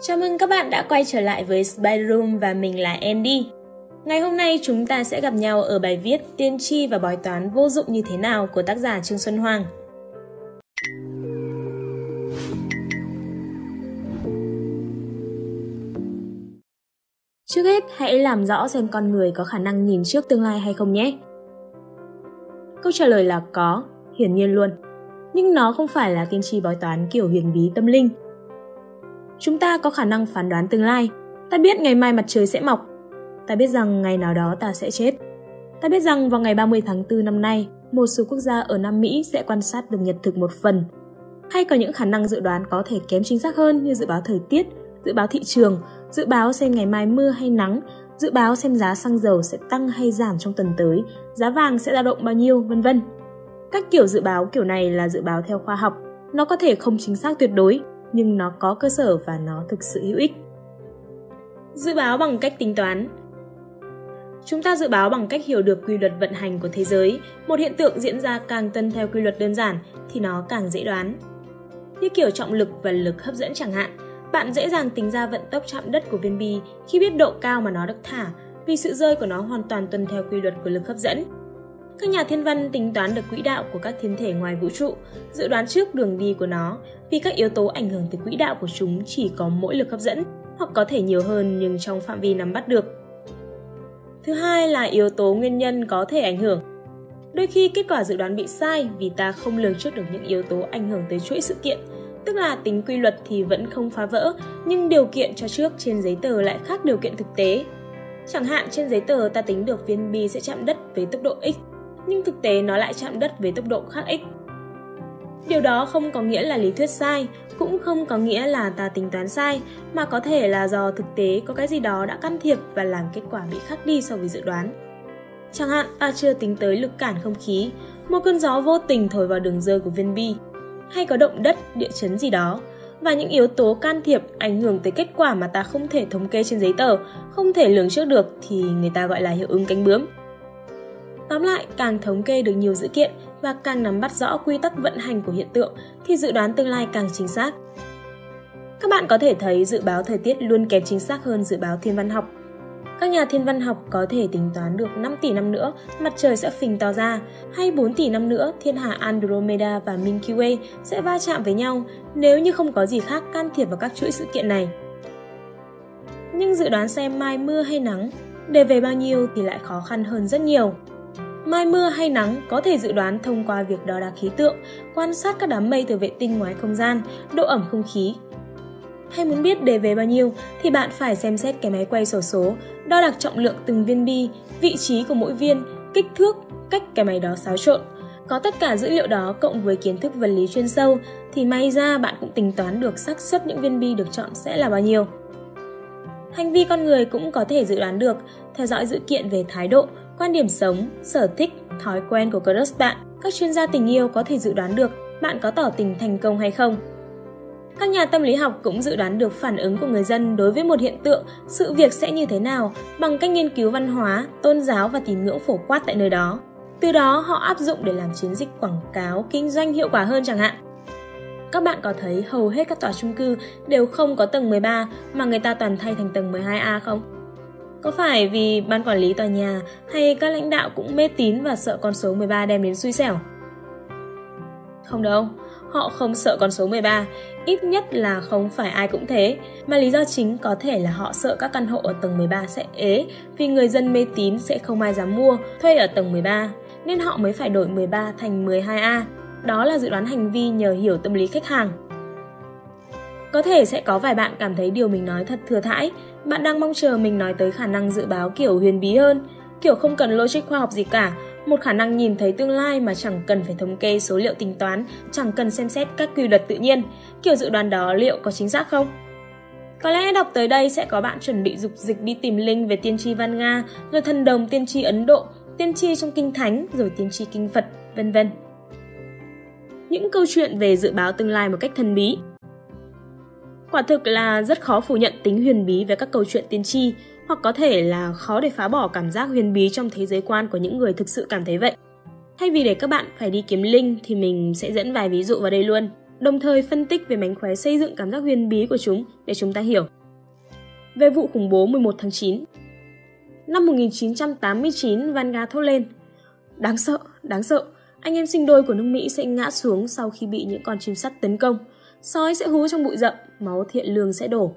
Chào mừng các bạn đã quay trở lại với Spider Room và mình là Andy. Ngày hôm nay chúng ta sẽ gặp nhau ở bài viết Tiên tri và bói toán vô dụng như thế nào của tác giả Trương Xuân Hoàng. Trước hết, hãy làm rõ xem con người có khả năng nhìn trước tương lai hay không nhé. Câu trả lời là có, hiển nhiên luôn. Nhưng nó không phải là tiên tri bói toán kiểu huyền bí tâm linh. Chúng ta có khả năng phán đoán tương lai. Ta biết ngày mai mặt trời sẽ mọc. Ta biết rằng ngày nào đó ta sẽ chết. Ta biết rằng vào ngày 30 tháng 4 năm nay, một số quốc gia ở Nam Mỹ sẽ quan sát được nhật thực một phần. Hay có những khả năng dự đoán có thể kém chính xác hơn như dự báo thời tiết, dự báo thị trường, dự báo xem ngày mai mưa hay nắng, dự báo xem giá xăng dầu sẽ tăng hay giảm trong tuần tới, giá vàng sẽ dao động bao nhiêu, vân vân. Các kiểu dự báo kiểu này là dự báo theo khoa học, nó có thể không chính xác tuyệt đối, nhưng nó có cơ sở và nó thực sự hữu ích. Dự báo bằng cách tính toán Chúng ta dự báo bằng cách hiểu được quy luật vận hành của thế giới, một hiện tượng diễn ra càng tuân theo quy luật đơn giản thì nó càng dễ đoán. Như kiểu trọng lực và lực hấp dẫn chẳng hạn, bạn dễ dàng tính ra vận tốc chạm đất của viên bi khi biết độ cao mà nó được thả, vì sự rơi của nó hoàn toàn tuân theo quy luật của lực hấp dẫn. Các nhà thiên văn tính toán được quỹ đạo của các thiên thể ngoài vũ trụ, dự đoán trước đường đi của nó, vì các yếu tố ảnh hưởng tới quỹ đạo của chúng chỉ có mỗi lực hấp dẫn, hoặc có thể nhiều hơn nhưng trong phạm vi nắm bắt được. Thứ hai là yếu tố nguyên nhân có thể ảnh hưởng. Đôi khi kết quả dự đoán bị sai vì ta không lường trước được những yếu tố ảnh hưởng tới chuỗi sự kiện, tức là tính quy luật thì vẫn không phá vỡ, nhưng điều kiện cho trước trên giấy tờ lại khác điều kiện thực tế. Chẳng hạn trên giấy tờ ta tính được viên bi sẽ chạm đất với tốc độ x, nhưng thực tế nó lại chạm đất với tốc độ khác x. Điều đó không có nghĩa là lý thuyết sai, cũng không có nghĩa là ta tính toán sai, mà có thể là do thực tế có cái gì đó đã can thiệp và làm kết quả bị khác đi so với dự đoán. Chẳng hạn ta chưa tính tới lực cản không khí, một cơn gió vô tình thổi vào đường rơi của viên bi, hay có động đất, địa chấn gì đó, và những yếu tố can thiệp ảnh hưởng tới kết quả mà ta không thể thống kê trên giấy tờ, không thể lường trước được thì người ta gọi là hiệu ứng cánh bướm. Tóm lại, càng thống kê được nhiều dữ kiện và càng nắm bắt rõ quy tắc vận hành của hiện tượng thì dự đoán tương lai càng chính xác. Các bạn có thể thấy dự báo thời tiết luôn kém chính xác hơn dự báo thiên văn học. Các nhà thiên văn học có thể tính toán được 5 tỷ năm nữa mặt trời sẽ phình to ra, hay 4 tỷ năm nữa thiên hà Andromeda và Milky Way sẽ va chạm với nhau nếu như không có gì khác can thiệp vào các chuỗi sự kiện này. Nhưng dự đoán xem mai mưa hay nắng, để về bao nhiêu thì lại khó khăn hơn rất nhiều. Mai mưa hay nắng có thể dự đoán thông qua việc đo đạc khí tượng, quan sát các đám mây từ vệ tinh ngoài không gian, độ ẩm không khí. Hay muốn biết đề về bao nhiêu thì bạn phải xem xét cái máy quay sổ số, đo đạc trọng lượng từng viên bi, vị trí của mỗi viên, kích thước, cách cái máy đó xáo trộn. Có tất cả dữ liệu đó cộng với kiến thức vật lý chuyên sâu thì may ra bạn cũng tính toán được xác suất những viên bi được chọn sẽ là bao nhiêu. Hành vi con người cũng có thể dự đoán được, theo dõi dữ kiện về thái độ, quan điểm sống, sở thích, thói quen của crush bạn. Các chuyên gia tình yêu có thể dự đoán được bạn có tỏ tình thành công hay không. Các nhà tâm lý học cũng dự đoán được phản ứng của người dân đối với một hiện tượng, sự việc sẽ như thế nào bằng cách nghiên cứu văn hóa, tôn giáo và tín ngưỡng phổ quát tại nơi đó. Từ đó họ áp dụng để làm chiến dịch quảng cáo, kinh doanh hiệu quả hơn chẳng hạn. Các bạn có thấy hầu hết các tòa chung cư đều không có tầng 13 mà người ta toàn thay thành tầng 12A không? Có phải vì ban quản lý tòa nhà hay các lãnh đạo cũng mê tín và sợ con số 13 đem đến xui xẻo? Không đâu, họ không sợ con số 13, ít nhất là không phải ai cũng thế, mà lý do chính có thể là họ sợ các căn hộ ở tầng 13 sẽ ế vì người dân mê tín sẽ không ai dám mua, thuê ở tầng 13, nên họ mới phải đổi 13 thành 12A. Đó là dự đoán hành vi nhờ hiểu tâm lý khách hàng. Có thể sẽ có vài bạn cảm thấy điều mình nói thật thừa thãi, bạn đang mong chờ mình nói tới khả năng dự báo kiểu huyền bí hơn, kiểu không cần logic khoa học gì cả, một khả năng nhìn thấy tương lai mà chẳng cần phải thống kê số liệu tính toán, chẳng cần xem xét các quy luật tự nhiên. Kiểu dự đoán đó liệu có chính xác không? Có lẽ đọc tới đây sẽ có bạn chuẩn bị dục dịch đi tìm link về tiên tri Văn Nga, rồi thần đồng tiên tri Ấn Độ, tiên tri trong kinh thánh, rồi tiên tri kinh Phật, vân vân. Những câu chuyện về dự báo tương lai một cách thần bí Quả thực là rất khó phủ nhận tính huyền bí về các câu chuyện tiên tri, hoặc có thể là khó để phá bỏ cảm giác huyền bí trong thế giới quan của những người thực sự cảm thấy vậy. Thay vì để các bạn phải đi kiếm link thì mình sẽ dẫn vài ví dụ vào đây luôn. đồng thời phân tích về mánh khóe xây dựng cảm giác huyền bí của chúng để chúng ta hiểu. Về vụ khủng bố 11 tháng 9 Năm 1989, Vanga thốt lên Đáng sợ, đáng sợ, anh em sinh đôi của nước Mỹ sẽ ngã xuống sau khi bị những con chim sắt tấn công. Sói sẽ hú trong bụi rậm, máu thiện lương sẽ đổ.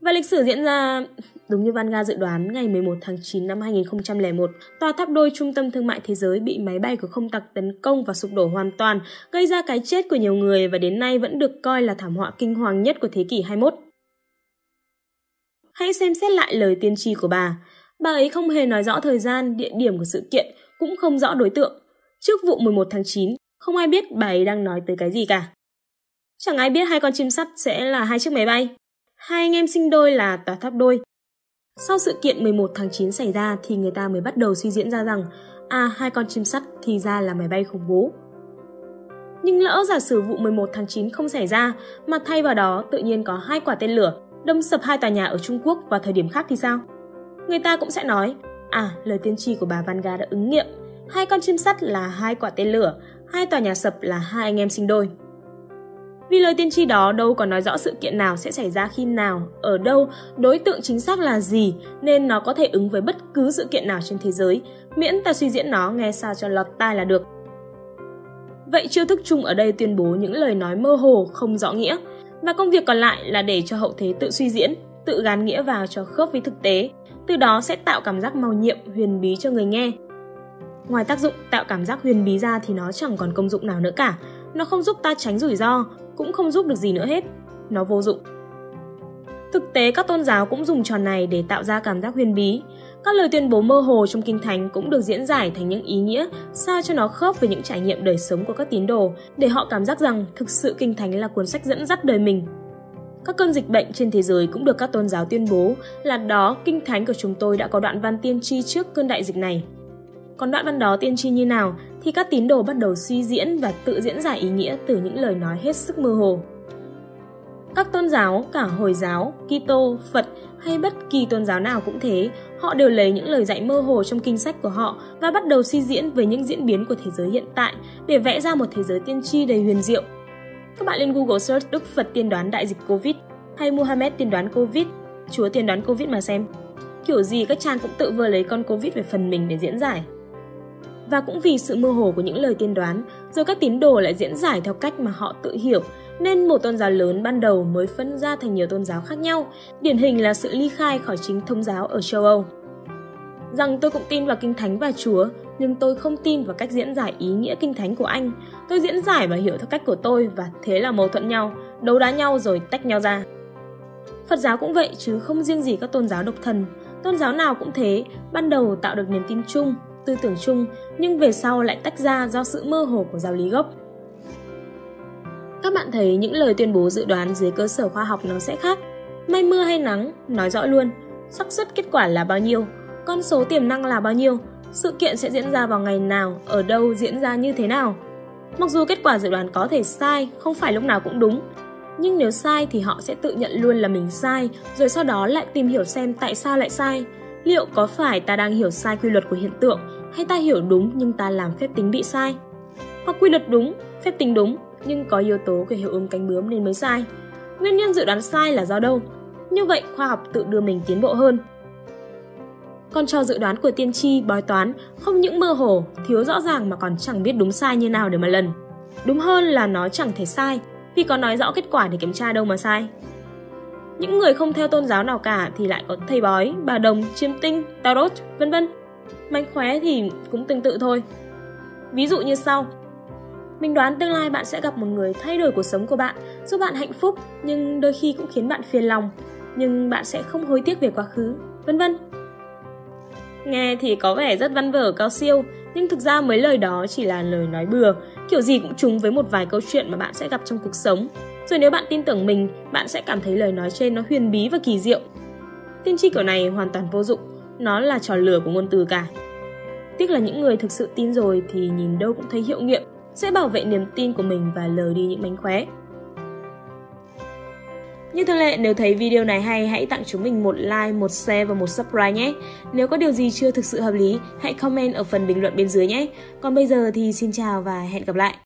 Và lịch sử diễn ra đúng như Vanga dự đoán, ngày 11 tháng 9 năm 2001, tòa tháp đôi trung tâm thương mại thế giới bị máy bay của không tặc tấn công và sụp đổ hoàn toàn, gây ra cái chết của nhiều người và đến nay vẫn được coi là thảm họa kinh hoàng nhất của thế kỷ 21. Hãy xem xét lại lời tiên tri của bà. Bà ấy không hề nói rõ thời gian, địa điểm của sự kiện, cũng không rõ đối tượng. Trước vụ 11 tháng 9, không ai biết bà ấy đang nói tới cái gì cả. Chẳng ai biết hai con chim sắt sẽ là hai chiếc máy bay. Hai anh em sinh đôi là tòa tháp đôi. Sau sự kiện 11 tháng 9 xảy ra thì người ta mới bắt đầu suy diễn ra rằng à hai con chim sắt thì ra là máy bay khủng bố. Nhưng lỡ giả sử vụ 11 tháng 9 không xảy ra mà thay vào đó tự nhiên có hai quả tên lửa đâm sập hai tòa nhà ở Trung Quốc vào thời điểm khác thì sao? Người ta cũng sẽ nói à lời tiên tri của bà Vanga đã ứng nghiệm hai con chim sắt là hai quả tên lửa, hai tòa nhà sập là hai anh em sinh đôi. Vì lời tiên tri đó đâu còn nói rõ sự kiện nào sẽ xảy ra khi nào, ở đâu, đối tượng chính xác là gì, nên nó có thể ứng với bất cứ sự kiện nào trên thế giới, miễn ta suy diễn nó nghe sao cho lọt tai là được. Vậy chiêu thức chung ở đây tuyên bố những lời nói mơ hồ, không rõ nghĩa, và công việc còn lại là để cho hậu thế tự suy diễn, tự gán nghĩa vào cho khớp với thực tế, từ đó sẽ tạo cảm giác màu nhiệm, huyền bí cho người nghe. Ngoài tác dụng tạo cảm giác huyền bí ra thì nó chẳng còn công dụng nào nữa cả, nó không giúp ta tránh rủi ro, cũng không giúp được gì nữa hết. Nó vô dụng. Thực tế, các tôn giáo cũng dùng trò này để tạo ra cảm giác huyền bí. Các lời tuyên bố mơ hồ trong kinh thánh cũng được diễn giải thành những ý nghĩa sao cho nó khớp với những trải nghiệm đời sống của các tín đồ, để họ cảm giác rằng thực sự kinh thánh là cuốn sách dẫn dắt đời mình. Các cơn dịch bệnh trên thế giới cũng được các tôn giáo tuyên bố là đó, kinh thánh của chúng tôi đã có đoạn văn tiên tri trước cơn đại dịch này. Còn đoạn văn đó tiên tri như nào thì các tín đồ bắt đầu suy diễn và tự diễn giải ý nghĩa từ những lời nói hết sức mơ hồ. Các tôn giáo, cả Hồi giáo, Kitô, Phật hay bất kỳ tôn giáo nào cũng thế, họ đều lấy những lời dạy mơ hồ trong kinh sách của họ và bắt đầu suy diễn về những diễn biến của thế giới hiện tại để vẽ ra một thế giới tiên tri đầy huyền diệu. Các bạn lên Google search Đức Phật tiên đoán đại dịch Covid hay Muhammad tiên đoán Covid, Chúa tiên đoán Covid mà xem. Kiểu gì các trang cũng tự vừa lấy con Covid về phần mình để diễn giải. Và cũng vì sự mơ hồ của những lời tiên đoán, rồi các tín đồ lại diễn giải theo cách mà họ tự hiểu, nên một tôn giáo lớn ban đầu mới phân ra thành nhiều tôn giáo khác nhau, điển hình là sự ly khai khỏi chính thông giáo ở châu Âu. Rằng tôi cũng tin vào kinh thánh và Chúa, nhưng tôi không tin vào cách diễn giải ý nghĩa kinh thánh của anh. Tôi diễn giải và hiểu theo cách của tôi và thế là mâu thuẫn nhau, đấu đá nhau rồi tách nhau ra. Phật giáo cũng vậy chứ không riêng gì các tôn giáo độc thần. Tôn giáo nào cũng thế, ban đầu tạo được niềm tin chung, tư tưởng chung nhưng về sau lại tách ra do sự mơ hồ của giáo lý gốc. Các bạn thấy những lời tuyên bố dự đoán dưới cơ sở khoa học nó sẽ khác. Mây mưa hay nắng, nói rõ luôn. xác suất kết quả là bao nhiêu, con số tiềm năng là bao nhiêu, sự kiện sẽ diễn ra vào ngày nào, ở đâu, diễn ra như thế nào. Mặc dù kết quả dự đoán có thể sai, không phải lúc nào cũng đúng, nhưng nếu sai thì họ sẽ tự nhận luôn là mình sai, rồi sau đó lại tìm hiểu xem tại sao lại sai. Liệu có phải ta đang hiểu sai quy luật của hiện tượng hay ta hiểu đúng nhưng ta làm phép tính bị sai? Hoặc quy luật đúng, phép tính đúng nhưng có yếu tố của hiệu ứng cánh bướm nên mới sai. Nguyên nhân dự đoán sai là do đâu? Như vậy khoa học tự đưa mình tiến bộ hơn. Còn cho dự đoán của tiên tri, bói toán không những mơ hồ, thiếu rõ ràng mà còn chẳng biết đúng sai như nào để mà lần. Đúng hơn là nó chẳng thể sai, vì có nói rõ kết quả để kiểm tra đâu mà sai. Những người không theo tôn giáo nào cả thì lại có thầy bói, bà đồng, chiêm tinh, tarot, vân vân. Mánh khóe thì cũng tương tự thôi. Ví dụ như sau. Mình đoán tương lai bạn sẽ gặp một người thay đổi cuộc sống của bạn, giúp bạn hạnh phúc, nhưng đôi khi cũng khiến bạn phiền lòng, nhưng bạn sẽ không hối tiếc về quá khứ, vân vân. Nghe thì có vẻ rất văn vở cao siêu, nhưng thực ra mấy lời đó chỉ là lời nói bừa, kiểu gì cũng trùng với một vài câu chuyện mà bạn sẽ gặp trong cuộc sống. Rồi nếu bạn tin tưởng mình, bạn sẽ cảm thấy lời nói trên nó huyền bí và kỳ diệu. Tiên tri kiểu này hoàn toàn vô dụng, nó là trò lừa của ngôn từ cả. Tiếc là những người thực sự tin rồi thì nhìn đâu cũng thấy hiệu nghiệm, sẽ bảo vệ niềm tin của mình và lờ đi những mánh khóe. Như thường lệ, nếu thấy video này hay, hãy tặng chúng mình một like, một share và một subscribe nhé. Nếu có điều gì chưa thực sự hợp lý, hãy comment ở phần bình luận bên dưới nhé. Còn bây giờ thì xin chào và hẹn gặp lại.